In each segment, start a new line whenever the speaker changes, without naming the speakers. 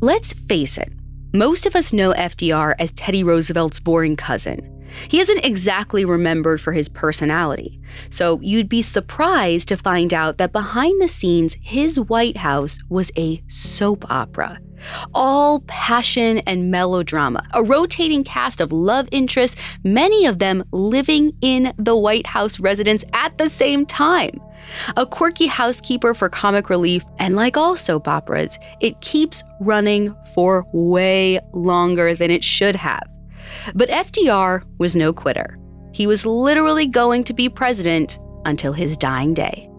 Let's face it, most of us know FDR as Teddy Roosevelt's boring cousin. He isn't exactly remembered for his personality, so you'd be surprised to find out that behind the scenes, his White House was a soap opera. All passion and melodrama, a rotating cast of love interests, many of them living in the White House residence at the same time. A quirky housekeeper for comic relief, and like all soap operas, it keeps running for way longer than it should have. But FDR was no quitter. He was literally going to be president until his dying day.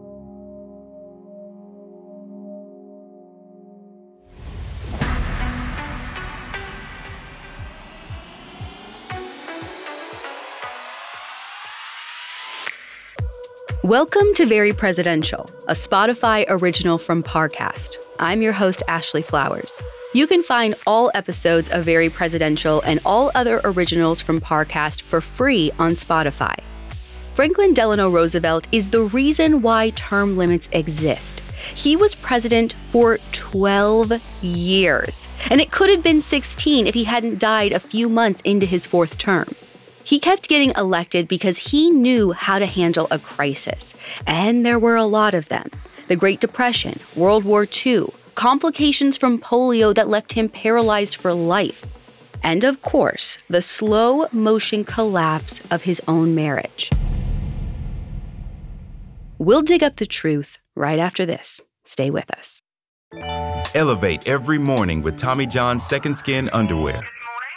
Welcome to Very Presidential, a Spotify original from Parcast. I'm your host, Ashley Flowers. You can find all episodes of Very Presidential and all other originals from Parcast for free on Spotify. Franklin Delano Roosevelt is the reason why term limits exist. He was president for 12 years, and it could have been 16 if he hadn't died a few months into his fourth term. He kept getting elected because he knew how to handle a crisis, and there were a lot of them. The Great Depression, World War II, complications from polio that left him paralyzed for life, and of course, the slow motion collapse of his own marriage. We'll dig up the truth right after this. Stay with us.
Elevate every morning with Tommy John's Second Skin Underwear.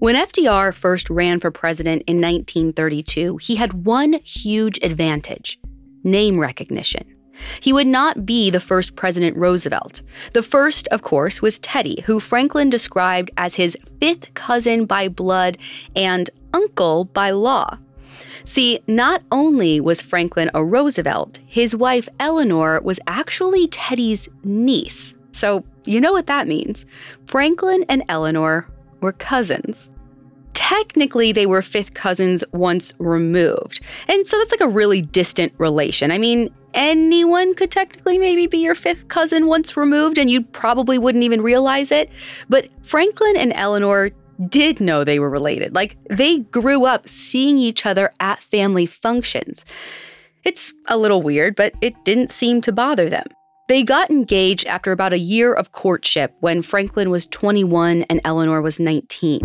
When FDR first ran for president in 1932, he had one huge advantage name recognition. He would not be the first President Roosevelt. The first, of course, was Teddy, who Franklin described as his fifth cousin by blood and uncle by law. See, not only was Franklin a Roosevelt, his wife Eleanor was actually Teddy's niece. So, you know what that means. Franklin and Eleanor were cousins. Technically, they were fifth cousins once removed. And so that's like a really distant relation. I mean, anyone could technically maybe be your fifth cousin once removed, and you probably wouldn't even realize it. But Franklin and Eleanor did know they were related. Like, they grew up seeing each other at family functions. It's a little weird, but it didn't seem to bother them. They got engaged after about a year of courtship when Franklin was 21 and Eleanor was 19.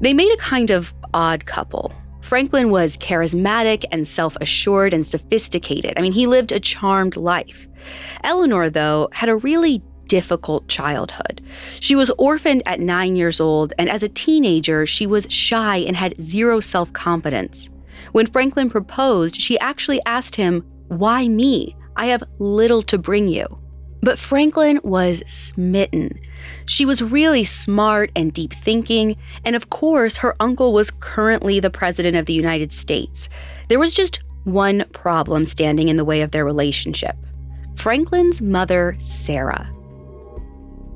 They made a kind of odd couple. Franklin was charismatic and self assured and sophisticated. I mean, he lived a charmed life. Eleanor, though, had a really difficult childhood. She was orphaned at nine years old, and as a teenager, she was shy and had zero self confidence. When Franklin proposed, she actually asked him, Why me? I have little to bring you. But Franklin was smitten. She was really smart and deep thinking, and of course, her uncle was currently the President of the United States. There was just one problem standing in the way of their relationship Franklin's mother, Sarah.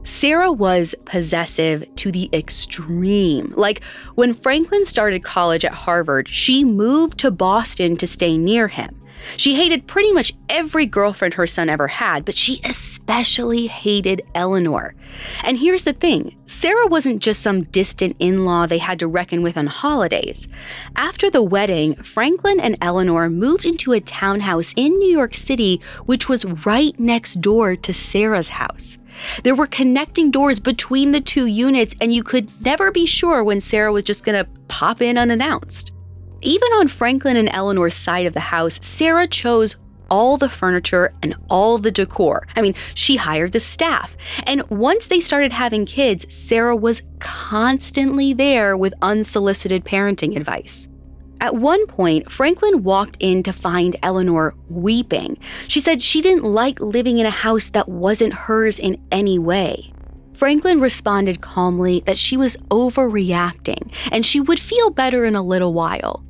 Sarah was possessive to the extreme. Like when Franklin started college at Harvard, she moved to Boston to stay near him. She hated pretty much every girlfriend her son ever had, but she especially hated Eleanor. And here's the thing Sarah wasn't just some distant in law they had to reckon with on holidays. After the wedding, Franklin and Eleanor moved into a townhouse in New York City, which was right next door to Sarah's house. There were connecting doors between the two units, and you could never be sure when Sarah was just gonna pop in unannounced. Even on Franklin and Eleanor's side of the house, Sarah chose all the furniture and all the decor. I mean, she hired the staff. And once they started having kids, Sarah was constantly there with unsolicited parenting advice. At one point, Franklin walked in to find Eleanor weeping. She said she didn't like living in a house that wasn't hers in any way. Franklin responded calmly that she was overreacting and she would feel better in a little while.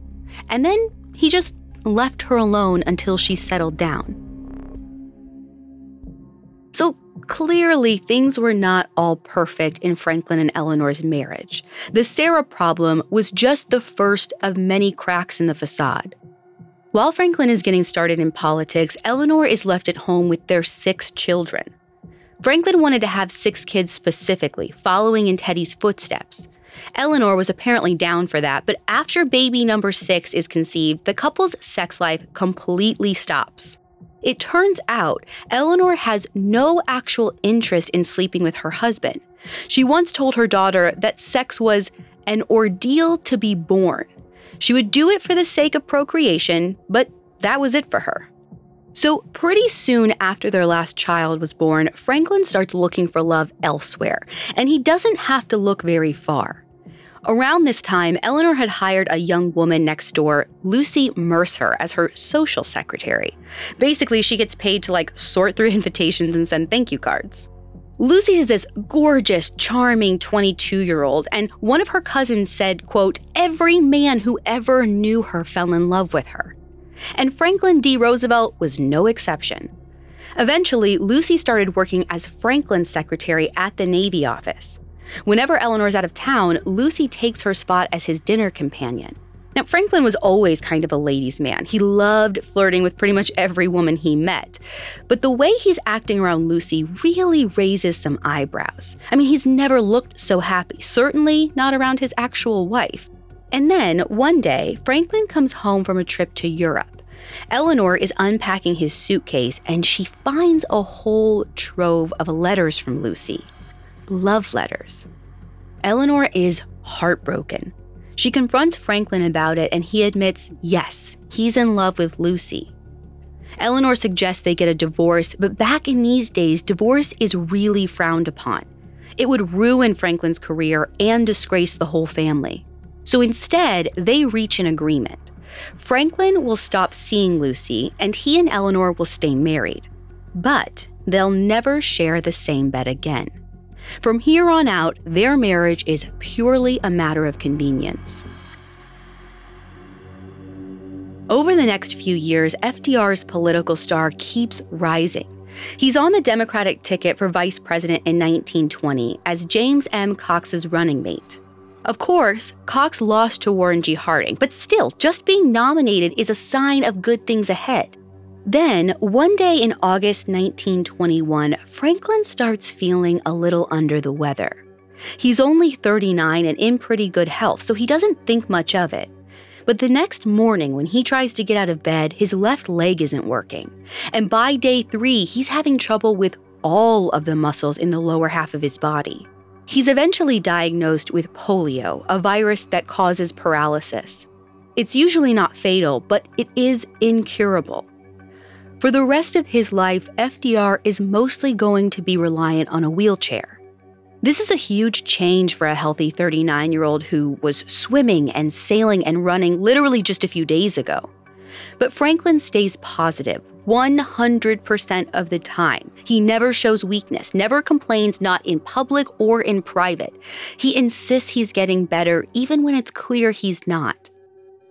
And then he just left her alone until she settled down. So clearly, things were not all perfect in Franklin and Eleanor's marriage. The Sarah problem was just the first of many cracks in the facade. While Franklin is getting started in politics, Eleanor is left at home with their six children. Franklin wanted to have six kids specifically, following in Teddy's footsteps. Eleanor was apparently down for that, but after baby number six is conceived, the couple's sex life completely stops. It turns out Eleanor has no actual interest in sleeping with her husband. She once told her daughter that sex was an ordeal to be born. She would do it for the sake of procreation, but that was it for her. So, pretty soon after their last child was born, Franklin starts looking for love elsewhere, and he doesn't have to look very far. Around this time, Eleanor had hired a young woman next door, Lucy Mercer, as her social secretary. Basically, she gets paid to like sort through invitations and send thank you cards. Lucy's this gorgeous, charming 22-year-old, and one of her cousins said, quote, every man who ever knew her fell in love with her. And Franklin D. Roosevelt was no exception. Eventually, Lucy started working as Franklin's secretary at the Navy office. Whenever Eleanor's out of town, Lucy takes her spot as his dinner companion. Now, Franklin was always kind of a ladies' man. He loved flirting with pretty much every woman he met. But the way he's acting around Lucy really raises some eyebrows. I mean, he's never looked so happy, certainly not around his actual wife. And then, one day, Franklin comes home from a trip to Europe. Eleanor is unpacking his suitcase and she finds a whole trove of letters from Lucy love letters. Eleanor is heartbroken. She confronts Franklin about it, and he admits, yes, he's in love with Lucy. Eleanor suggests they get a divorce, but back in these days, divorce is really frowned upon. It would ruin Franklin's career and disgrace the whole family. So instead, they reach an agreement. Franklin will stop seeing Lucy, and he and Eleanor will stay married. But they'll never share the same bed again. From here on out, their marriage is purely a matter of convenience. Over the next few years, FDR's political star keeps rising. He's on the Democratic ticket for vice president in 1920 as James M. Cox's running mate. Of course, Cox lost to Warren G. Harding, but still, just being nominated is a sign of good things ahead. Then, one day in August 1921, Franklin starts feeling a little under the weather. He's only 39 and in pretty good health, so he doesn't think much of it. But the next morning, when he tries to get out of bed, his left leg isn't working. And by day three, he's having trouble with all of the muscles in the lower half of his body. He's eventually diagnosed with polio, a virus that causes paralysis. It's usually not fatal, but it is incurable. For the rest of his life, FDR is mostly going to be reliant on a wheelchair. This is a huge change for a healthy 39 year old who was swimming and sailing and running literally just a few days ago. But Franklin stays positive 100% of the time. He never shows weakness, never complains, not in public or in private. He insists he's getting better even when it's clear he's not.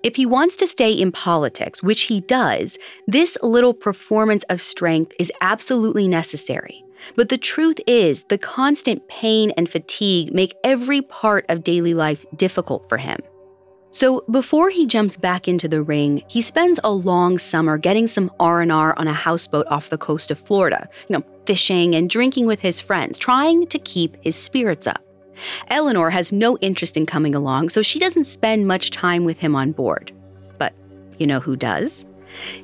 If he wants to stay in politics, which he does, this little performance of strength is absolutely necessary. But the truth is, the constant pain and fatigue make every part of daily life difficult for him. So before he jumps back into the ring, he spends a long summer getting some R&R on a houseboat off the coast of Florida, you know, fishing and drinking with his friends, trying to keep his spirits up. Eleanor has no interest in coming along, so she doesn't spend much time with him on board. But you know who does?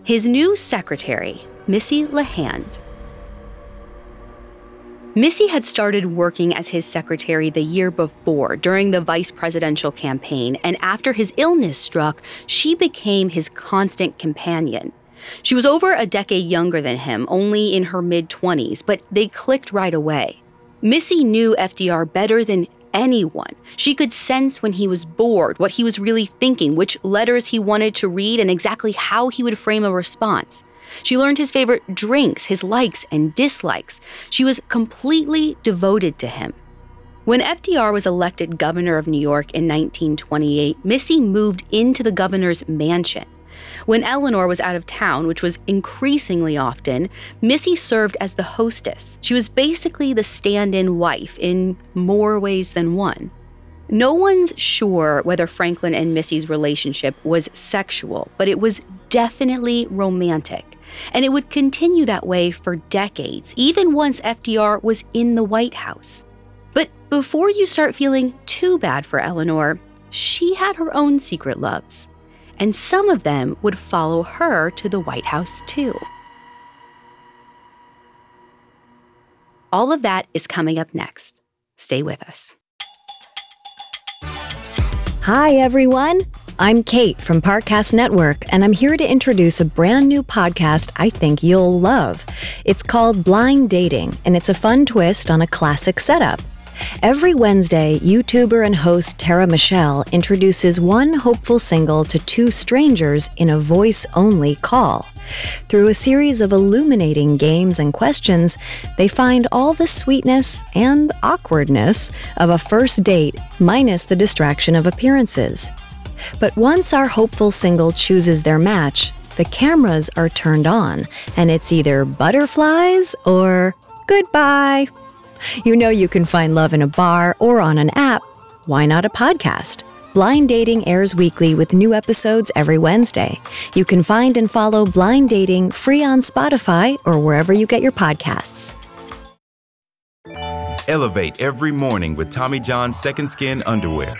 His new secretary, Missy LeHand. Missy had started working as his secretary the year before during the vice presidential campaign, and after his illness struck, she became his constant companion. She was over a decade younger than him, only in her mid 20s, but they clicked right away. Missy knew FDR better than anyone. She could sense when he was bored, what he was really thinking, which letters he wanted to read, and exactly how he would frame a response. She learned his favorite drinks, his likes and dislikes. She was completely devoted to him. When FDR was elected governor of New York in 1928, Missy moved into the governor's mansion. When Eleanor was out of town, which was increasingly often, Missy served as the hostess. She was basically the stand in wife in more ways than one. No one's sure whether Franklin and Missy's relationship was sexual, but it was definitely romantic. And it would continue that way for decades, even once FDR was in the White House. But before you start feeling too bad for Eleanor, she had her own secret loves. And some of them would follow her to the White House, too. All of that is coming up next. Stay with us.
Hi, everyone. I'm Kate from Parcast Network, and I'm here to introduce a brand new podcast I think you'll love. It's called Blind Dating, and it's a fun twist on a classic setup. Every Wednesday, YouTuber and host Tara Michelle introduces one hopeful single to two strangers in a voice only call. Through a series of illuminating games and questions, they find all the sweetness and awkwardness of a first date, minus the distraction of appearances. But once our hopeful single chooses their match, the cameras are turned on, and it's either butterflies or goodbye. You know you can find love in a bar or on an app. Why not a podcast? Blind Dating airs weekly with new episodes every Wednesday. You can find and follow Blind Dating free on Spotify or wherever you get your podcasts.
Elevate every morning with Tommy John's Second Skin Underwear.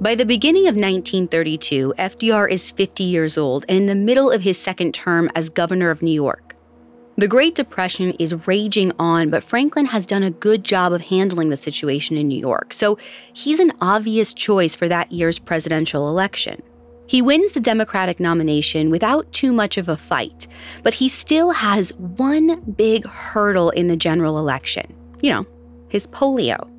By the beginning of 1932, FDR is 50 years old and in the middle of his second term as governor of New York. The Great Depression is raging on, but Franklin has done a good job of handling the situation in New York, so he's an obvious choice for that year's presidential election. He wins the Democratic nomination without too much of a fight, but he still has one big hurdle in the general election you know, his polio.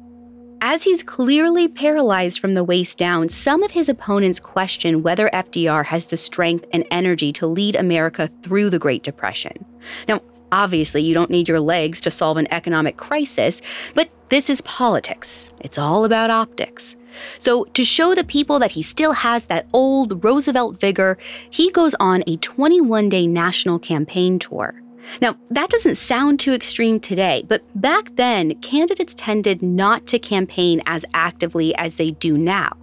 As he's clearly paralyzed from the waist down, some of his opponents question whether FDR has the strength and energy to lead America through the Great Depression. Now, obviously, you don't need your legs to solve an economic crisis, but this is politics. It's all about optics. So, to show the people that he still has that old Roosevelt vigor, he goes on a 21 day national campaign tour. Now, that doesn't sound too extreme today, but back then, candidates tended not to campaign as actively as they do now.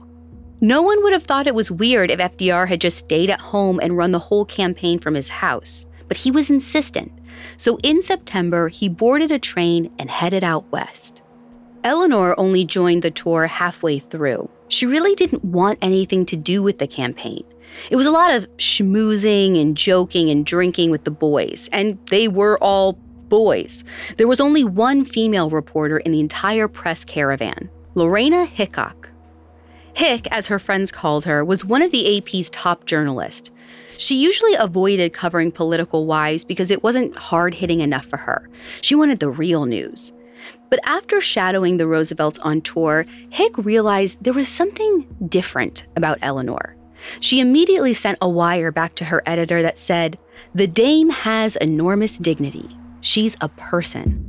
No one would have thought it was weird if FDR had just stayed at home and run the whole campaign from his house, but he was insistent. So in September, he boarded a train and headed out west. Eleanor only joined the tour halfway through. She really didn't want anything to do with the campaign. It was a lot of schmoozing and joking and drinking with the boys, and they were all boys. There was only one female reporter in the entire press caravan, Lorena Hickok. Hick, as her friends called her, was one of the AP's top journalists. She usually avoided covering political wives because it wasn't hard hitting enough for her. She wanted the real news. But after shadowing the Roosevelts on tour, Hick realized there was something different about Eleanor. She immediately sent a wire back to her editor that said, The dame has enormous dignity. She's a person.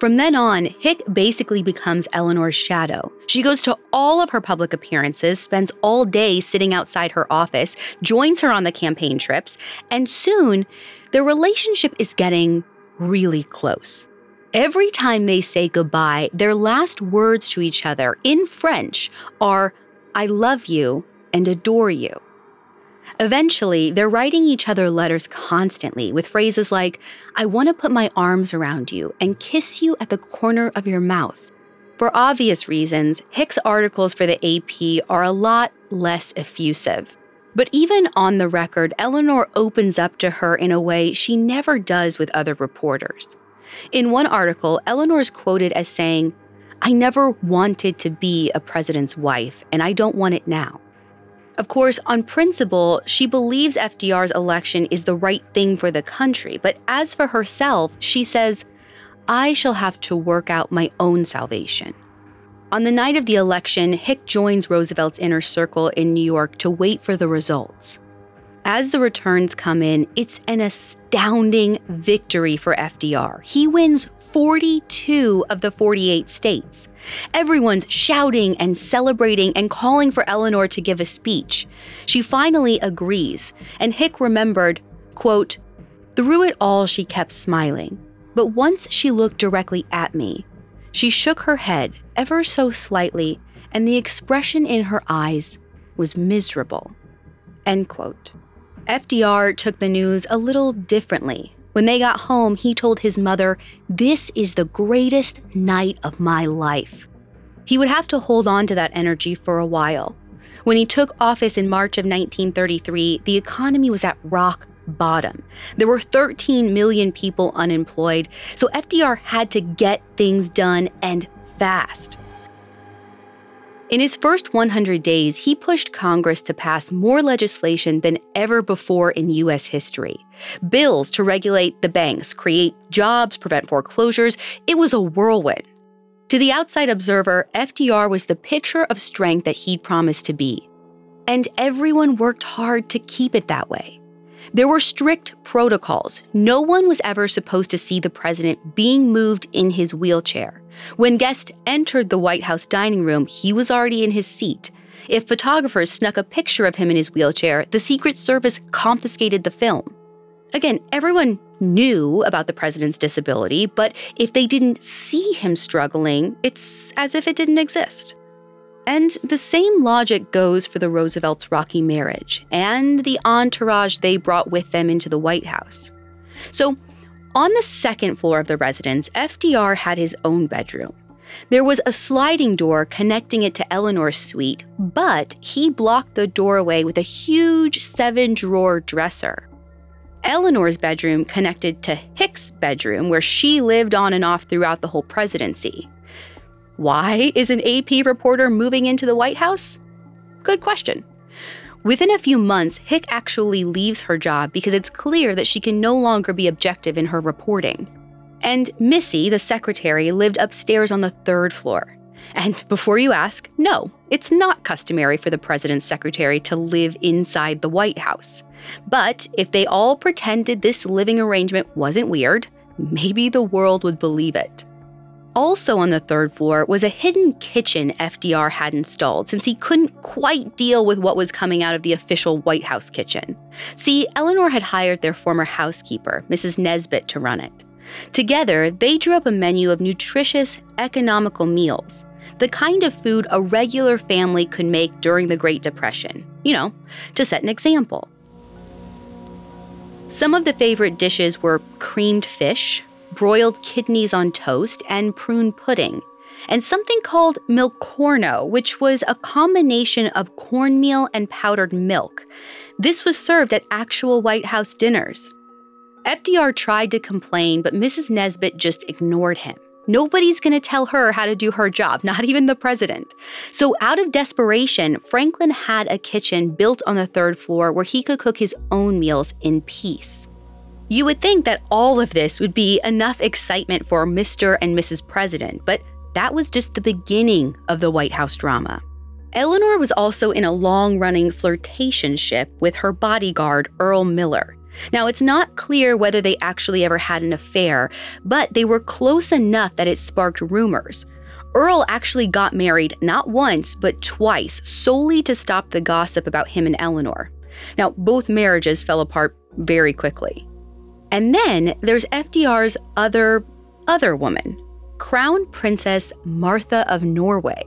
From then on, Hick basically becomes Eleanor's shadow. She goes to all of her public appearances, spends all day sitting outside her office, joins her on the campaign trips, and soon their relationship is getting really close. Every time they say goodbye, their last words to each other in French are, I love you and adore you. Eventually, they're writing each other letters constantly with phrases like, I want to put my arms around you and kiss you at the corner of your mouth. For obvious reasons, Hick's articles for the AP are a lot less effusive. But even on the record, Eleanor opens up to her in a way she never does with other reporters. In one article, Eleanor is quoted as saying, I never wanted to be a president's wife, and I don't want it now. Of course, on principle, she believes FDR's election is the right thing for the country, but as for herself, she says, I shall have to work out my own salvation. On the night of the election, Hick joins Roosevelt's inner circle in New York to wait for the results. As the returns come in, it's an astounding victory for FDR. He wins 42 of the 48 states. Everyone's shouting and celebrating and calling for Eleanor to give a speech. She finally agrees, and Hick remembered, quote, Through it all, she kept smiling. But once she looked directly at me, she shook her head ever so slightly, and the expression in her eyes was miserable. End quote. FDR took the news a little differently. When they got home, he told his mother, This is the greatest night of my life. He would have to hold on to that energy for a while. When he took office in March of 1933, the economy was at rock bottom. There were 13 million people unemployed, so FDR had to get things done and fast. In his first 100 days, he pushed Congress to pass more legislation than ever before in U.S. history. Bills to regulate the banks, create jobs, prevent foreclosures. It was a whirlwind. To the outside observer, FDR was the picture of strength that he'd promised to be. And everyone worked hard to keep it that way. There were strict protocols. No one was ever supposed to see the president being moved in his wheelchair. When Guest entered the White House dining room, he was already in his seat. If photographers snuck a picture of him in his wheelchair, the Secret Service confiscated the film. Again, everyone knew about the president's disability, but if they didn't see him struggling, it's as if it didn't exist. And the same logic goes for the Roosevelts' rocky marriage and the entourage they brought with them into the White House. So, on the second floor of the residence, FDR had his own bedroom. There was a sliding door connecting it to Eleanor's suite, but he blocked the doorway with a huge seven drawer dresser. Eleanor's bedroom connected to Hick's bedroom, where she lived on and off throughout the whole presidency. Why is an AP reporter moving into the White House? Good question. Within a few months, Hick actually leaves her job because it's clear that she can no longer be objective in her reporting. And Missy, the secretary, lived upstairs on the third floor. And before you ask, no, it's not customary for the president's secretary to live inside the White House. But if they all pretended this living arrangement wasn't weird, maybe the world would believe it. Also on the third floor was a hidden kitchen FDR had installed since he couldn't quite deal with what was coming out of the official White House kitchen. See, Eleanor had hired their former housekeeper, Mrs. Nesbitt, to run it. Together, they drew up a menu of nutritious, economical meals, the kind of food a regular family could make during the Great Depression, you know, to set an example. Some of the favorite dishes were creamed fish, broiled kidneys on toast, and prune pudding, and something called milkorno, which was a combination of cornmeal and powdered milk. This was served at actual White House dinners. FDR tried to complain, but Mrs. Nesbitt just ignored him. Nobody's going to tell her how to do her job, not even the president. So, out of desperation, Franklin had a kitchen built on the third floor where he could cook his own meals in peace. You would think that all of this would be enough excitement for Mr. and Mrs. President, but that was just the beginning of the White House drama. Eleanor was also in a long running flirtationship with her bodyguard, Earl Miller. Now, it's not clear whether they actually ever had an affair, but they were close enough that it sparked rumors. Earl actually got married not once, but twice, solely to stop the gossip about him and Eleanor. Now, both marriages fell apart very quickly. And then there's FDR's other, other woman, Crown Princess Martha of Norway.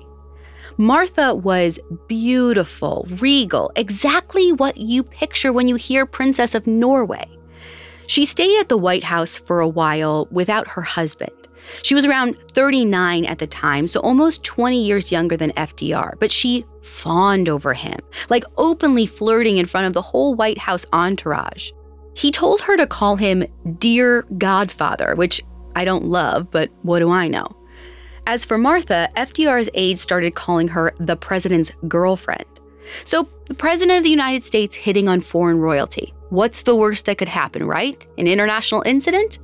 Martha was beautiful, regal, exactly what you picture when you hear Princess of Norway. She stayed at the White House for a while without her husband. She was around 39 at the time, so almost 20 years younger than FDR, but she fawned over him, like openly flirting in front of the whole White House entourage. He told her to call him Dear Godfather, which I don't love, but what do I know? As for Martha, FDR's aides started calling her the president's girlfriend. So, the president of the United States hitting on foreign royalty. What's the worst that could happen, right? An international incident?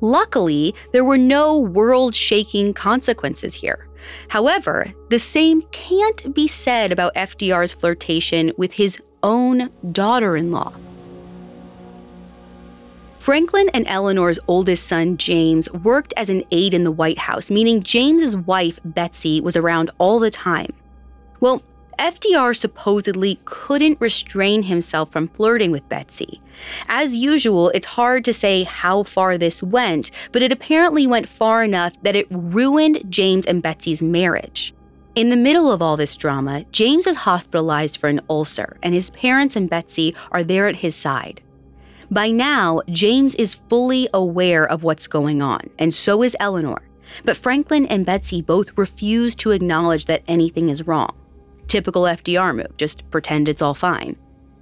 Luckily, there were no world shaking consequences here. However, the same can't be said about FDR's flirtation with his own daughter in law. Franklin and Eleanor's oldest son, James, worked as an aide in the White House, meaning James's wife, Betsy, was around all the time. Well, FDR supposedly couldn't restrain himself from flirting with Betsy. As usual, it's hard to say how far this went, but it apparently went far enough that it ruined James and Betsy's marriage. In the middle of all this drama, James is hospitalized for an ulcer, and his parents and Betsy are there at his side. By now, James is fully aware of what's going on, and so is Eleanor. But Franklin and Betsy both refuse to acknowledge that anything is wrong. Typical FDR move, just pretend it's all fine.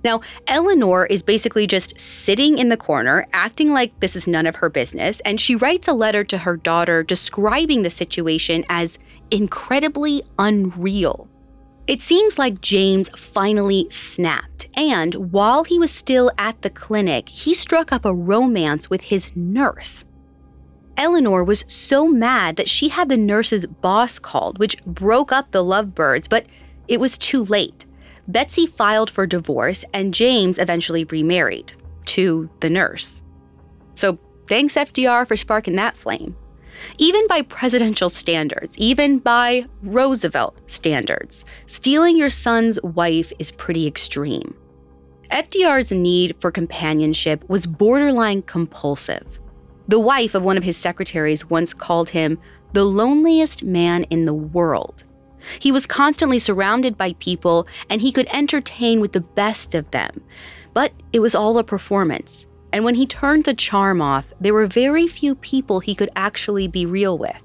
Now, Eleanor is basically just sitting in the corner, acting like this is none of her business, and she writes a letter to her daughter describing the situation as incredibly unreal. It seems like James finally snapped, and while he was still at the clinic, he struck up a romance with his nurse. Eleanor was so mad that she had the nurse's boss called, which broke up the lovebirds, but it was too late. Betsy filed for divorce, and James eventually remarried to the nurse. So, thanks, FDR, for sparking that flame. Even by presidential standards, even by Roosevelt standards, stealing your son's wife is pretty extreme. FDR's need for companionship was borderline compulsive. The wife of one of his secretaries once called him the loneliest man in the world. He was constantly surrounded by people and he could entertain with the best of them. But it was all a performance. And when he turned the charm off, there were very few people he could actually be real with.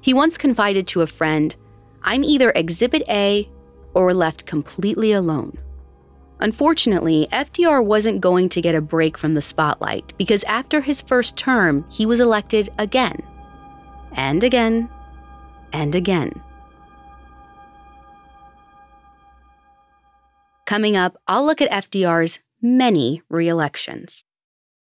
He once confided to a friend, I'm either exhibit A or left completely alone. Unfortunately, FDR wasn't going to get a break from the spotlight because after his first term, he was elected again. And again. And again. Coming up, I'll look at FDR's many re elections.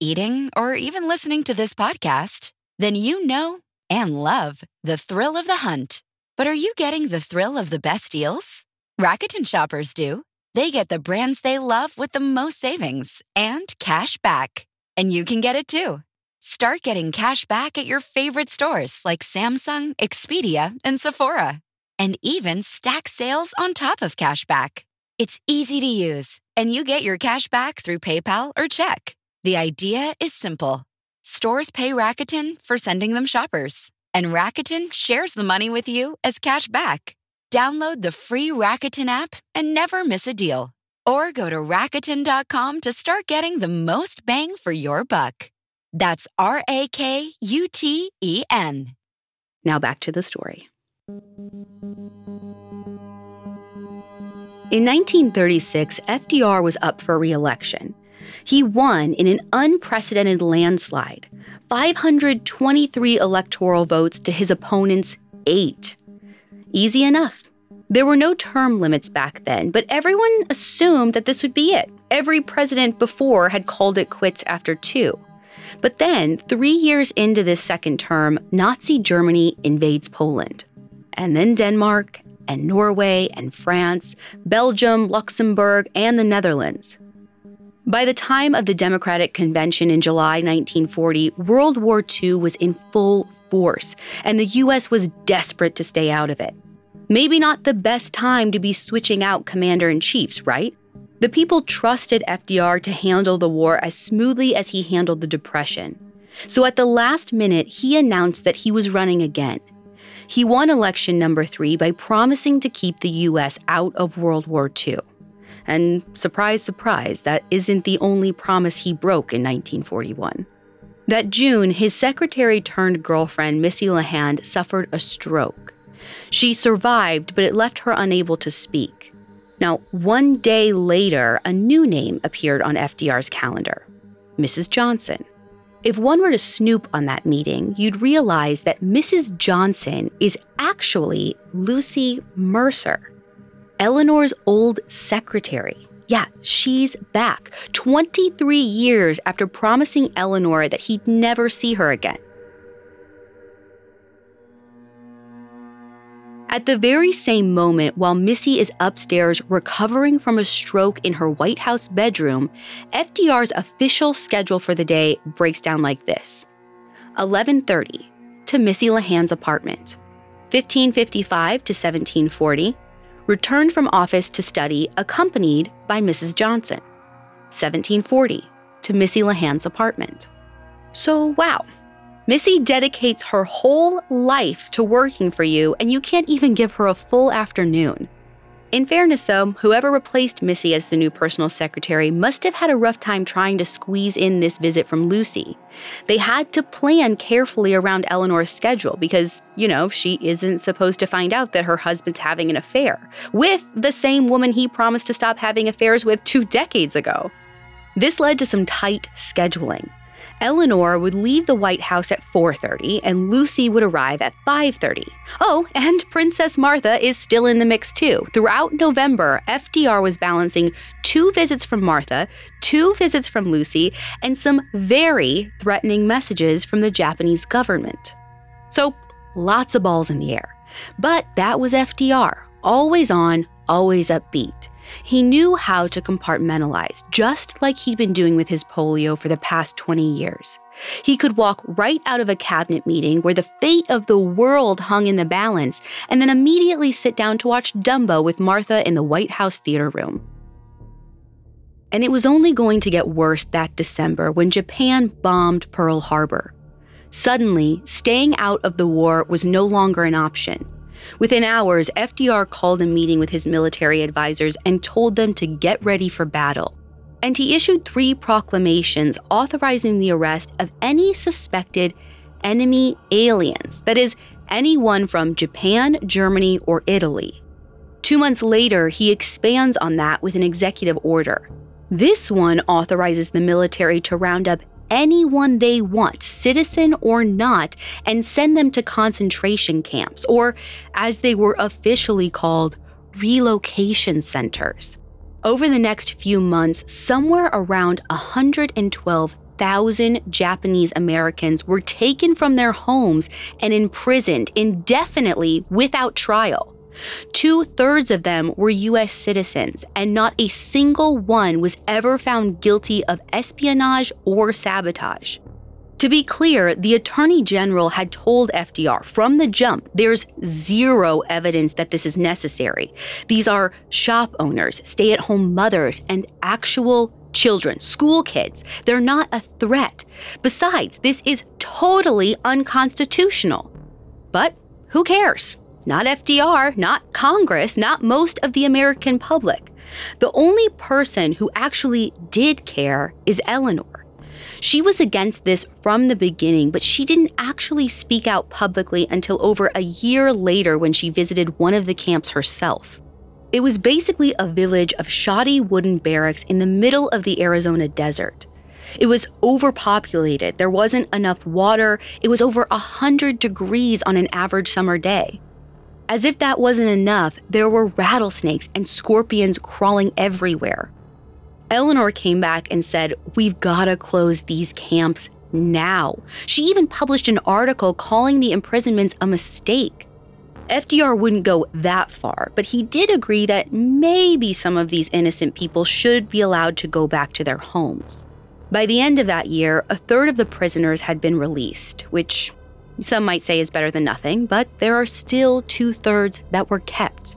eating, or even listening to this podcast, then you know and love the thrill of the hunt. But are you getting the thrill of the best deals? Rakuten shoppers do. They get the brands they love with the most savings and cash back. And you can get it too. Start getting cash back at your favorite stores like Samsung, Expedia, and Sephora. And even stack sales on top of cash back. It's easy to use, and you get your cash back through PayPal or check. The idea is simple stores pay Rakuten for sending them shoppers, and Rakuten shares the money with you as cash back. Download the free Rakuten app and never miss a deal. Or go to Rakuten.com to start getting the most bang for your buck. That's R A K U T E N.
Now back to the story. In 1936, FDR was up for re election. He won in an unprecedented landslide 523 electoral votes to his opponent's eight. Easy enough. There were no term limits back then, but everyone assumed that this would be it. Every president before had called it quits after two. But then, three years into this second term, Nazi Germany invades Poland. And then Denmark, and Norway, and France, Belgium, Luxembourg, and the Netherlands. By the time of the Democratic Convention in July 1940, World War II was in full force, and the US was desperate to stay out of it. Maybe not the best time to be switching out commander in chiefs, right? The people trusted FDR to handle the war as smoothly as he handled the Depression. So at the last minute, he announced that he was running again. He won election number three by promising to keep the US out of World War II. And surprise, surprise, that isn't the only promise he broke in 1941. That June, his secretary turned girlfriend, Missy LeHand, suffered a stroke. She survived, but it left her unable to speak. Now, one day later, a new name appeared on FDR's calendar Mrs. Johnson. If one were to snoop on that meeting, you'd realize that Mrs. Johnson is actually Lucy Mercer. Eleanor's old secretary. Yeah, she's back 23 years after promising Eleanor that he'd never see her again. At the very same moment, while Missy is upstairs recovering from a stroke in her White House bedroom, FDR's official schedule for the day breaks down like this 11:30 to Missy LeHand's apartment, 1555 to 1740, returned from office to study, accompanied by Mrs. Johnson. 1740 to Missy LeHand's apartment. So, wow, Missy dedicates her whole life to working for you, and you can't even give her a full afternoon. In fairness, though, whoever replaced Missy as the new personal secretary must have had a rough time trying to squeeze in this visit from Lucy. They had to plan carefully around Eleanor's schedule because, you know, she isn't supposed to find out that her husband's having an affair with the same woman he promised to stop having affairs with two decades ago. This led to some tight scheduling. Eleanor would leave the White House at 4:30 and Lucy would arrive at 5:30. Oh, and Princess Martha is still in the mix too. Throughout November, FDR was balancing two visits from Martha, two visits from Lucy, and some very threatening messages from the Japanese government. So, lots of balls in the air. But that was FDR, always on, always upbeat. He knew how to compartmentalize, just like he'd been doing with his polio for the past 20 years. He could walk right out of a cabinet meeting where the fate of the world hung in the balance and then immediately sit down to watch Dumbo with Martha in the White House theater room. And it was only going to get worse that December when Japan bombed Pearl Harbor. Suddenly, staying out of the war was no longer an option. Within hours, FDR called a meeting with his military advisors and told them to get ready for battle. And he issued three proclamations authorizing the arrest of any suspected enemy aliens, that is, anyone from Japan, Germany, or Italy. Two months later, he expands on that with an executive order. This one authorizes the military to round up anyone they want, citizen or not, and send them to concentration camps, or as they were officially called, relocation centers. Over the next few months, somewhere around 112,000 Japanese Americans were taken from their homes and imprisoned indefinitely without trial. Two thirds of them were US citizens, and not a single one was ever found guilty of espionage or sabotage. To be clear, the Attorney General had told FDR from the jump there's zero evidence that this is necessary. These are shop owners, stay at home mothers, and actual children, school kids. They're not a threat. Besides, this is totally unconstitutional. But who cares? Not FDR, not Congress, not most of the American public. The only person who actually did care is Eleanor. She was against this from the beginning, but she didn't actually speak out publicly until over a year later when she visited one of the camps herself. It was basically a village of shoddy wooden barracks in the middle of the Arizona desert. It was overpopulated, there wasn't enough water, it was over 100 degrees on an average summer day. As if that wasn't enough, there were rattlesnakes and scorpions crawling everywhere. Eleanor came back and said, We've got to close these camps now. She even published an article calling the imprisonments a mistake. FDR wouldn't go that far, but he did agree that maybe some of these innocent people should be allowed to go back to their homes. By the end of that year, a third of the prisoners had been released, which some might say is better than nothing, but there are still two thirds that were kept.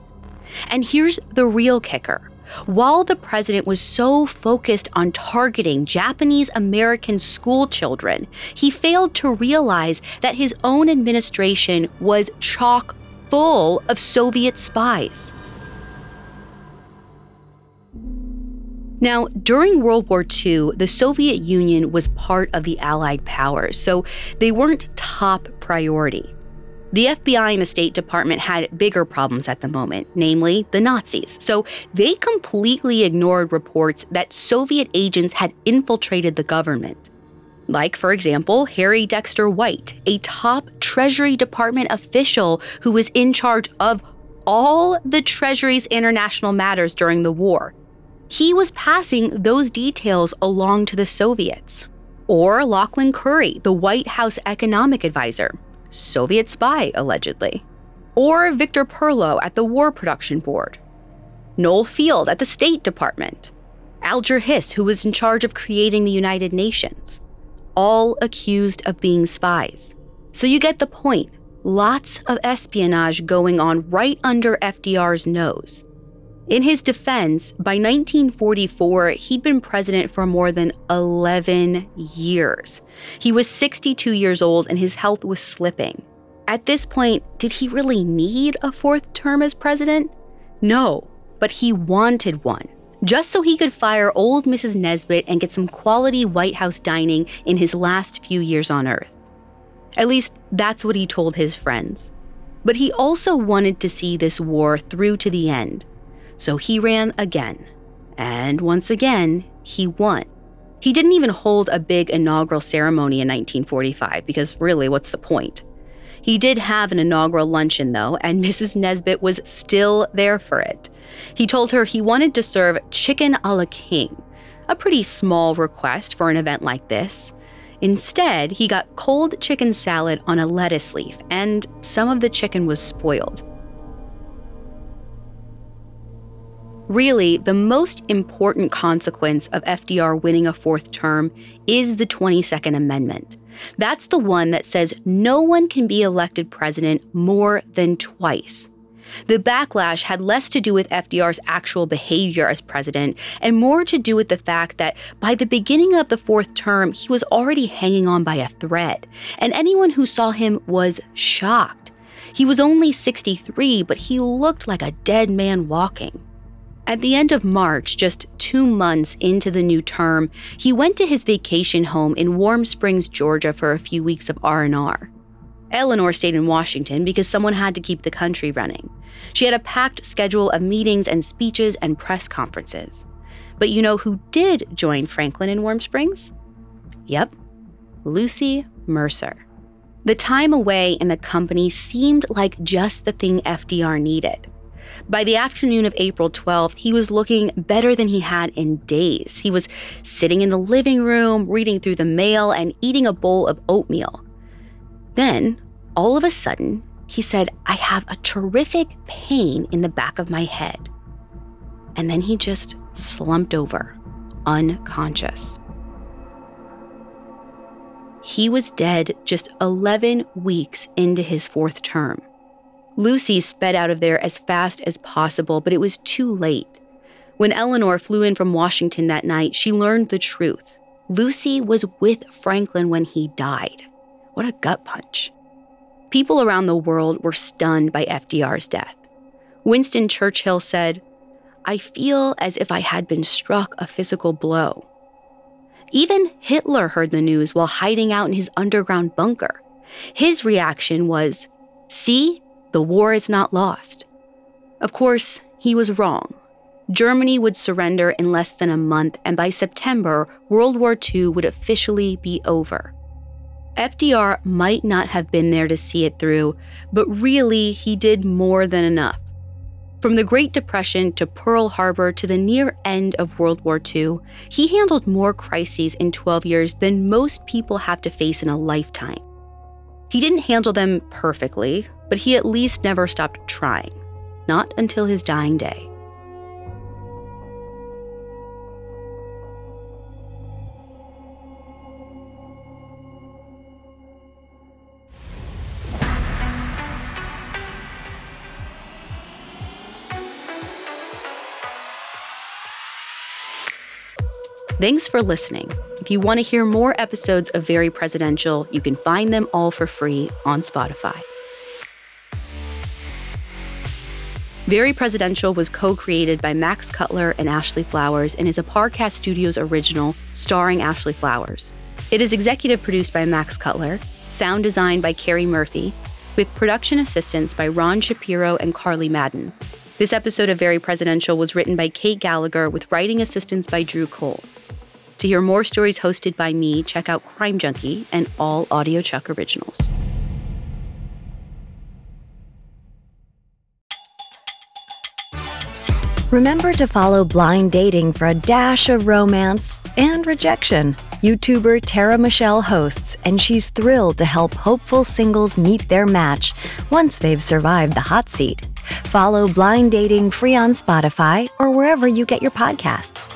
And here's the real kicker while the president was so focused on targeting Japanese American school children, he failed to realize that his own administration was chock full of Soviet spies. Now, during World War II, the Soviet Union was part of the Allied powers, so they weren't top priority. The FBI and the State Department had bigger problems at the moment, namely the Nazis. So they completely ignored reports that Soviet agents had infiltrated the government. Like, for example, Harry Dexter White, a top Treasury Department official who was in charge of all the Treasury's international matters during the war. He was passing those details along to the Soviets. Or Lauchlin Currie, the White House economic advisor, Soviet spy, allegedly. Or Victor Perlo at the War Production Board. Noel Field at the State Department. Alger Hiss, who was in charge of creating the United Nations. All accused of being spies. So you get the point. Lots of espionage going on right under FDR's nose. In his defense, by 1944, he'd been president for more than 11 years. He was 62 years old and his health was slipping. At this point, did he really need a fourth term as president? No, but he wanted one, just so he could fire old Mrs. Nesbitt and get some quality White House dining in his last few years on Earth. At least, that's what he told his friends. But he also wanted to see this war through to the end so he ran again. And once again, he won. He didn't even hold a big inaugural ceremony in 1945 because really, what's the point? He did have an inaugural luncheon, though, and Mrs. Nesbitt was still there for it. He told her he wanted to serve chicken a la king, a pretty small request for an event like this. Instead, he got cold chicken salad on a lettuce leaf, and some of the chicken was spoiled. Really, the most important consequence of FDR winning a fourth term is the 22nd Amendment. That's the one that says no one can be elected president more than twice. The backlash had less to do with FDR's actual behavior as president and more to do with the fact that by the beginning of the fourth term, he was already hanging on by a thread, and anyone who saw him was shocked. He was only 63, but he looked like a dead man walking. At the end of March, just two months into the new term, he went to his vacation home in Warm Springs, Georgia for a few weeks of R&R. Eleanor stayed in Washington because someone had to keep the country running. She had a packed schedule of meetings and speeches and press conferences. But you know who did join Franklin in Warm Springs? Yep, Lucy Mercer. The time away in the company seemed like just the thing FDR needed. By the afternoon of April 12th, he was looking better than he had in days. He was sitting in the living room, reading through the mail, and eating a bowl of oatmeal. Then, all of a sudden, he said, I have a terrific pain in the back of my head. And then he just slumped over, unconscious. He was dead just 11 weeks into his fourth term. Lucy sped out of there as fast as possible, but it was too late. When Eleanor flew in from Washington that night, she learned the truth. Lucy was with Franklin when he died. What a gut punch. People around the world were stunned by FDR's death. Winston Churchill said, I feel as if I had been struck a physical blow. Even Hitler heard the news while hiding out in his underground bunker. His reaction was, See, the war is not lost. Of course, he was wrong. Germany would surrender in less than a month, and by September, World War II would officially be over. FDR might not have been there to see it through, but really, he did more than enough. From the Great Depression to Pearl Harbor to the near end of World War II, he handled more crises in 12 years than most people have to face in a lifetime. He didn't handle them perfectly, but he at least never stopped trying, not until his dying day. Thanks for listening. If you want to hear more episodes of Very Presidential, you can find them all for free on Spotify. Very Presidential was co created by Max Cutler and Ashley Flowers and is a Parcast Studios original starring Ashley Flowers. It is executive produced by Max Cutler, sound designed by Carrie Murphy, with production assistance by Ron Shapiro and Carly Madden. This episode of Very Presidential was written by Kate Gallagher with writing assistance by Drew Cole. To hear more stories hosted by me, check out Crime Junkie and all audiochuck originals.
Remember to follow Blind Dating for a dash of romance and rejection. YouTuber Tara Michelle hosts, and she's thrilled to help hopeful singles meet their match once they've survived the hot seat. Follow Blind Dating free on Spotify or wherever you get your podcasts.